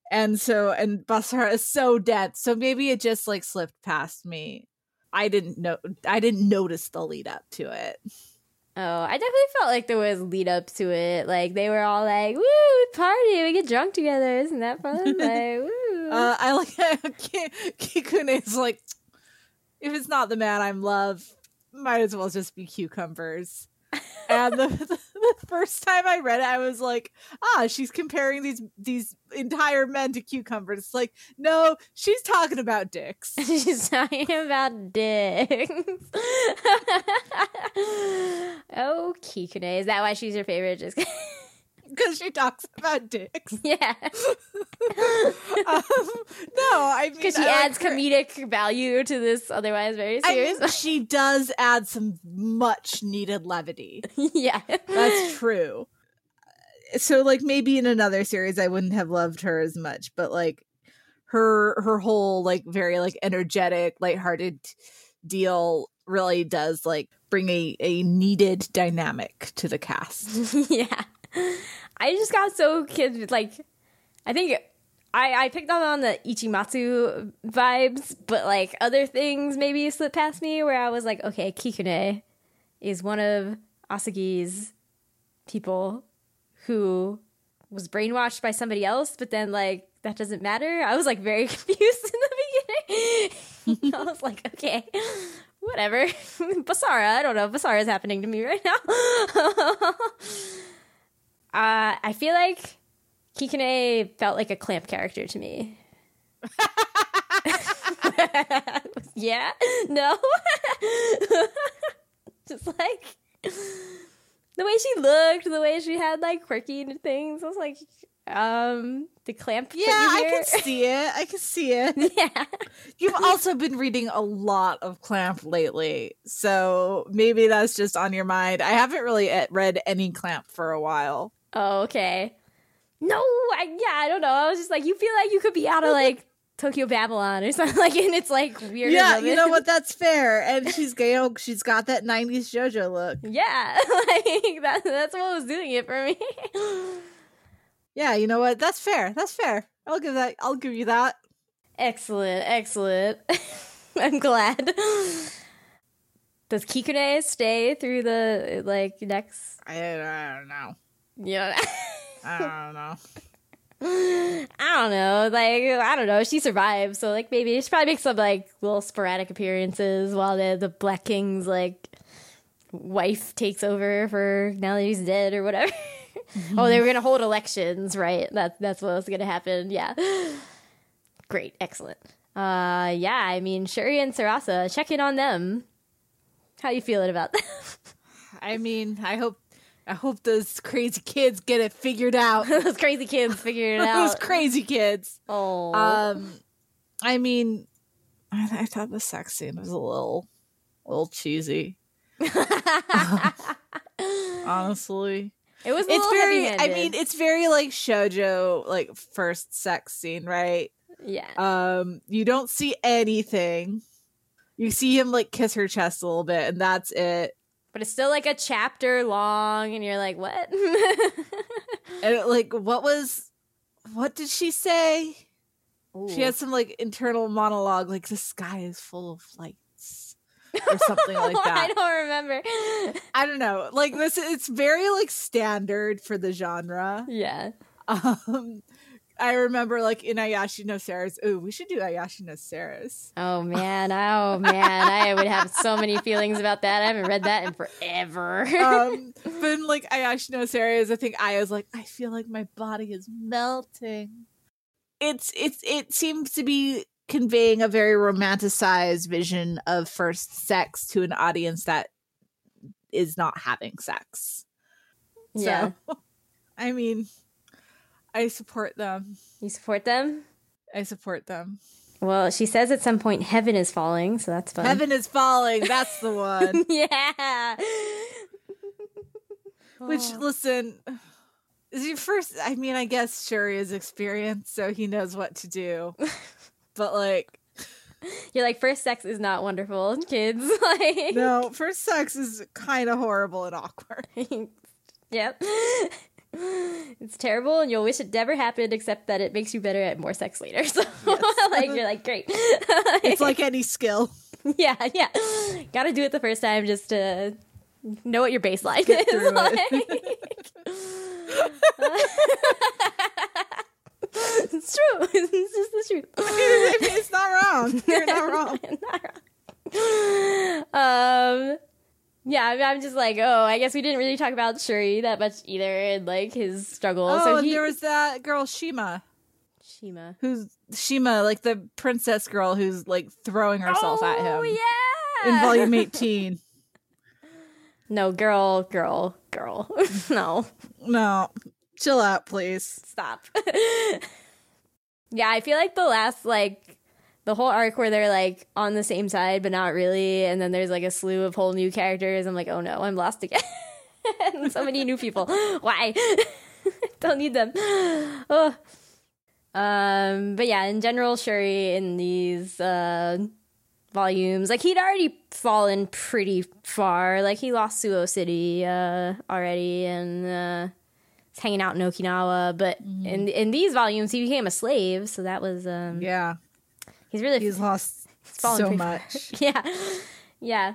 And so, and Basara is so dense. So maybe it just like slipped past me. I didn't know, I didn't notice the lead up to it. Oh, I definitely felt like there was lead up to it. Like they were all like, "Woo, party! We get drunk together. Isn't that fun?" like, woo. Uh, I like Kikune is like, if it's not the man I'm love, might as well just be cucumbers. and the, the, the first time I read it, I was like, ah, she's comparing these these entire men to cucumbers. It's like, no, she's talking about dicks. She's talking about dicks. oh, Kikune. Is that why she's your favorite? Just Because she talks about dicks. yeah, Um, no, I mean, because she I like adds her- comedic value to this otherwise very I serious. mean, she does add some much needed levity. yeah, That's true. So like maybe in another series I wouldn't have loved her as much, but like her her whole like very like energetic, lighthearted deal really does like bring a a needed dynamic to the cast. yeah. I just got so kid like I think I I picked up on the Ichimatsu vibes, but like other things maybe slipped past me where I was like, okay, Kikune is one of Asagi's people who was brainwashed by somebody else, but then like that doesn't matter. I was like very confused in the beginning. I was like, okay, whatever. Basara, I don't know. Basara is happening to me right now. Uh, I feel like Kikune felt like a clamp character to me. yeah? No? Just like the way she looked, the way she had like quirky things. I was like, um, the clamp. Yeah, I can see it. I can see it. yeah. You've also been reading a lot of Clamp lately, so maybe that's just on your mind. I haven't really eh, read any Clamp for a while. Oh, okay. No, I, yeah, I don't know. I was just like, you feel like you could be out of like Tokyo Babylon or something like, and it's like weird. yeah, you know what? That's fair. And she's you oh, know, she's got that '90s JoJo look. Yeah, like that. That's what was doing it for me. Yeah, you know what? That's fair. That's fair. I'll give that. I'll give you that. excellent, excellent. I'm glad. Does Kikune stay through the like next? I, I don't know. Yeah. I don't know. I don't know. Like I don't know. She survived, so like maybe she probably makes some like little sporadic appearances while the the Black King's like wife takes over for now that he's dead or whatever. oh, they were gonna hold elections, right? That that's what was gonna happen. Yeah. Great, excellent. Uh, yeah. I mean, Shuri and Sarasa, check in on them. How you feeling about that? I mean, I hope. I hope those crazy kids get it figured out. Those crazy kids figure it out. those crazy kids. oh, Um, I mean, I, I thought the sex scene was a little, a little cheesy. Honestly, it was. A it's little very. I mean, it's very like shojo, like first sex scene, right? yeah. Um, you don't see anything. You see him like kiss her chest a little bit, and that's it. But it's still like a chapter long and you're like what And like, what was, what did she say? She Ooh. had some like internal monologue, like the sky is full of lights, or something like that i don't remember I don't know. Like this, it's very like standard for the genre. yeah Um, I remember like in Ayashi no Ceres. Ooh, we should do Ayashi no Ceres. oh man oh man i would have so many feelings about that i haven't read that in forever Um, but like Ayashi no Ceres, I think I was like, I feel like my body is melting. It's it's it seems to be conveying a very romanticized vision of first sex to an audience that is not having sex. yeah So, I mean, I support them. you support them I support them. well she says at some point heaven is falling so that's fun Heaven is falling. That's the one. yeah Which, Oh. listen, is your first. I mean, I guess Shuri is experienced, so he knows what to do. but like, you're like first sex is not wonderful kids like no, first sex is kind of horrible and awkward. yep. It's terrible, and you'll wish it never happened, except that it makes you better at more sex later. So, like, you're like, great. It's like any skill. yeah, yeah. Got to do it the first time just to know what your baseline Get is. Like. it's true. It's just the truth. it's not wrong. You're not wrong. Not wrong. Um, yeah, I mean, I'm just like, oh, I guess we didn't really talk about Shuri that much either, and like his struggle. Oh, so he, there was that girl Shima, Shima. who's Shima, like the princess girl who's like throwing herself at him. Oh him yeah, in volume 18. No, girl, girl, girl. no, No, chill out, please. stop. yeah, I feel like the last like the whole arc where they're like on the same side but not really, and then there's like a slew of whole new characters. I'm like, oh no, I'm lost again. so many new people. Why? Don't need them. Oh. Um, but yeah, in general, Shuri in these uh volumes, like he'd already fallen pretty far. Like he lost Suo City uh already and uh hanging out in Okinawa, but in in these volumes he became a slave, so that was um Yeah, he's really he's lost fallen so much. yeah. Yeah.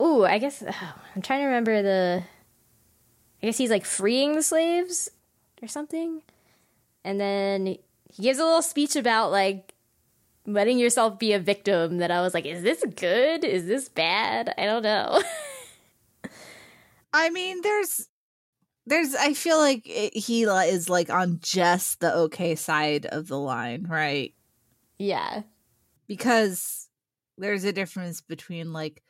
Ooh, I guess oh, I'm trying to remember the I guess he's like freeing the slaves or something. And then he gives a little speech about like letting yourself be a victim that I was like, is this good? Is this bad? I don't know. I mean, there's, there's. I feel like it, he is like on just the okay side of the line, right? Yeah. Because there's a difference between like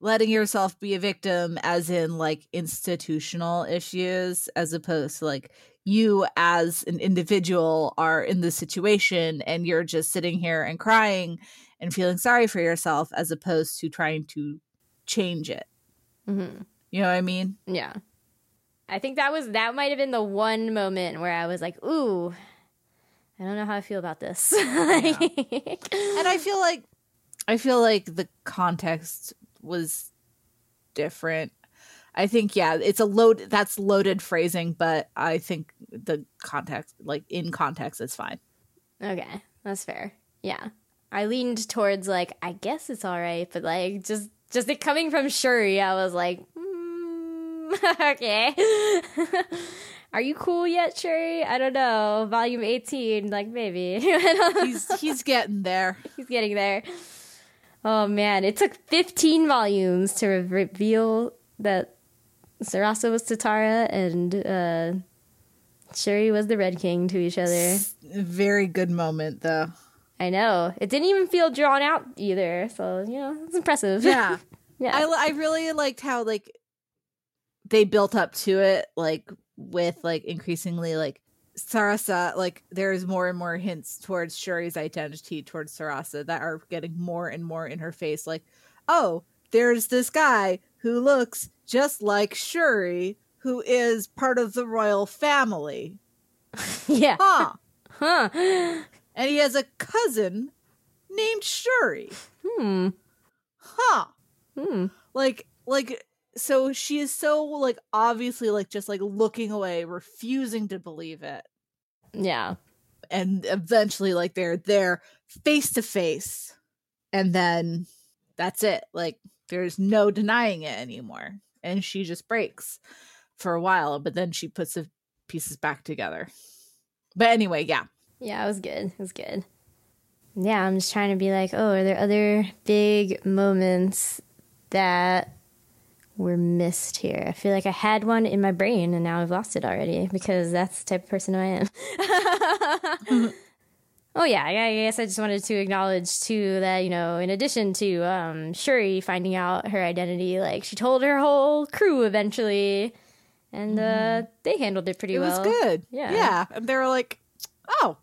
letting yourself be a victim, as in like institutional issues, as opposed to like you as an individual are in the situation and you're just sitting here and crying and feeling sorry for yourself, as opposed to trying to change it. hmm You know what I mean? Yeah. I think that was that might have been the one moment where I was like, "Ooh, I don't know how I feel about this." and I feel like I feel like the context was different. I think yeah, it's a load that's loaded phrasing, but I think the context like in context is fine. okay, that's fair. Yeah, I leaned towards like I guess it's all right, but like just just it coming from Shuri, I was like, mm, okay. Are you cool yet, Shuri? I don't know. Volume 18, like maybe. He's he's getting there. He's getting there. Oh man, it took 15 volumes to re- reveal that Sarasa was Tatara and uh, Shuri was the Red King to each other. Very good moment though. I know. It didn't even feel drawn out either. So, you know, it's impressive. Yeah. yeah. I, I really liked how like they built up to it like with like increasingly like Sarasa like there's more and more hints towards Shuri's identity towards Sarasa that are getting more and more in her face like oh there's this guy who looks just like Shuri who is part of the royal family yeah. huh Huh. and he has a cousin named Shuri Hmm. huh Hmm. like like so she is so like obviously like just like looking away refusing to believe it Yeah. and eventually like they're there face to face and then that's it like there's no denying it anymore and she just breaks for a while but then she puts the pieces back together but anyway yeah Yeah, it was good. It was good. Yeah, I'm just trying to be like, oh, are there other big moments that were missed here? I feel like I had one in my brain and now I've lost it already because that's the type of person I am. oh yeah, I I guess I just wanted to acknowledge too that you know, in addition to um, Shuri finding out her identity, like she told her whole crew eventually, and uh, they handled it pretty it well. It was good Yeah. yeah and they were like oh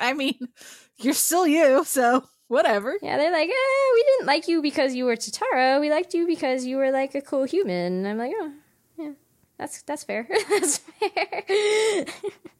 i mean you're still you so whatever Yeah, they're like, eh, we didn't like you because you were Tatara. We liked you because you were like a cool human. And I'm like, oh, yeah, that's that's fair. that's fair.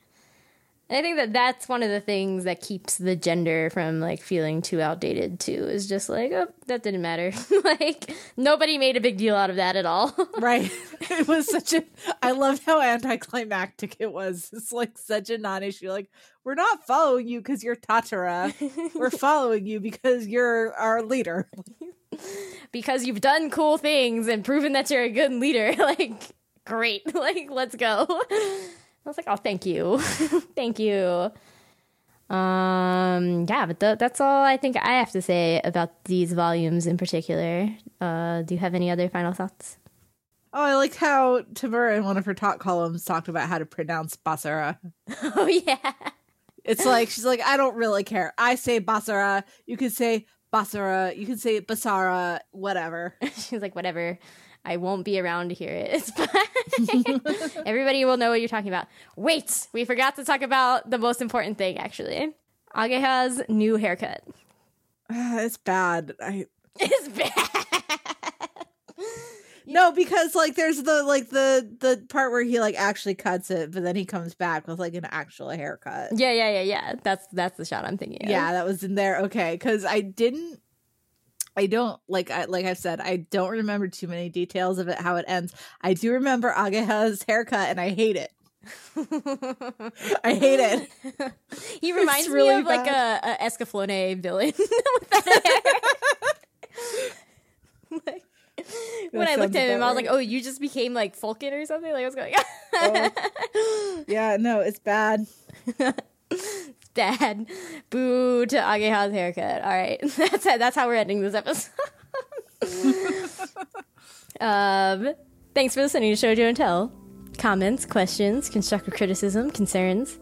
I think that that's one of the things that keeps the gender from like feeling too outdated too. Is just like, oh, that didn't matter. like nobody made a big deal out of that at all. Right. It was such a I loved how anticlimactic it was. It's like such a non-issue. Like, we're not following you because you're Tatara. We're following you because you're our leader. because you've done cool things and proven that you're a good leader. like, great. Like, let's go. I was like, oh, thank you. thank you. Um, yeah, but th- that's all I think I have to say about these volumes in particular. Uh, do you have any other final thoughts? Oh, I liked how Tamura in one of her talk columns talked about how to pronounce Basara. oh, yeah. It's like she's like, I don't really care. I say Basara. You can say Basara. You can say Basara. Whatever. She's like, whatever. I won't be around to hear it. It's fine. Everybody will know what you're talking about. Wait, we forgot to talk about the most important thing, actually. Ageha's new haircut. it's bad. I It's bad. no because like there's the like the the part where he like actually cuts it, but then he comes back with like an actual haircut. Yeah, yeah, yeah, yeah. That's that's the shot I'm thinking. Of. Yeah, that was in there. Okay, because I didn't. I don't like I like I said I don't remember too many details of it how it ends. I do remember Ageha's haircut and I hate it. I hate it. he reminds really me of like a, a Escaflowne villain with that hair. like, when I looked at him, I was like, "Oh, you just became like Folken or something." Like, what's going on? Oh. Yeah, no, it's bad. Dad, boo to Ageha's haircut. All right, that's that's how we're ending this episode. um, thanks for listening to Shoujo Tell. Comments, questions, constructive criticism, concerns.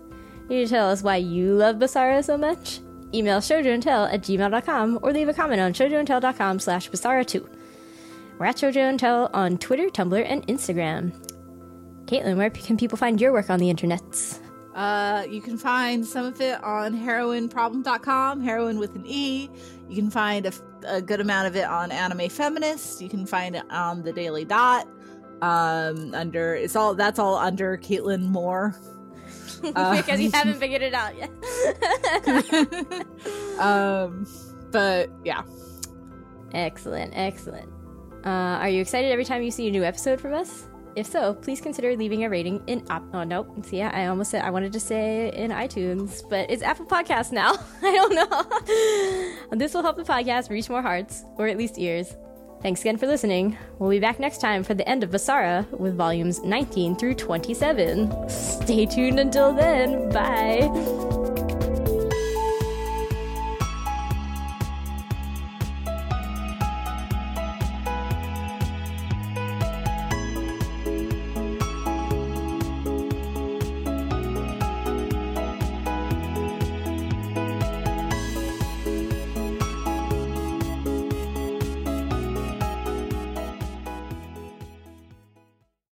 You need to tell us why you love Basara so much. Email shoujoandtell at gmail.com or leave a comment on shoujoandtell.com slash basara2. We're at Shoujo on Twitter, Tumblr, and Instagram. Caitlin, where can people find your work on the internets? Uh, you can find some of it on heroineproblem.com, heroin with an E. You can find a, a good amount of it on Anime Feminist. You can find it on The Daily Dot. Um, under it's all that's all under Caitlin Moore. because you haven't figured it out yet. Um, but yeah, excellent, excellent. Uh, are you excited every time you see a new episode from us? If so, please consider leaving a rating in op- oh nope. See, I almost said I wanted to say in iTunes, but it's Apple Podcasts now. I don't know. this will help the podcast reach more hearts, or at least ears. Thanks again for listening. We'll be back next time for the end of Basara with volumes 19 through 27. Stay tuned until then. Bye.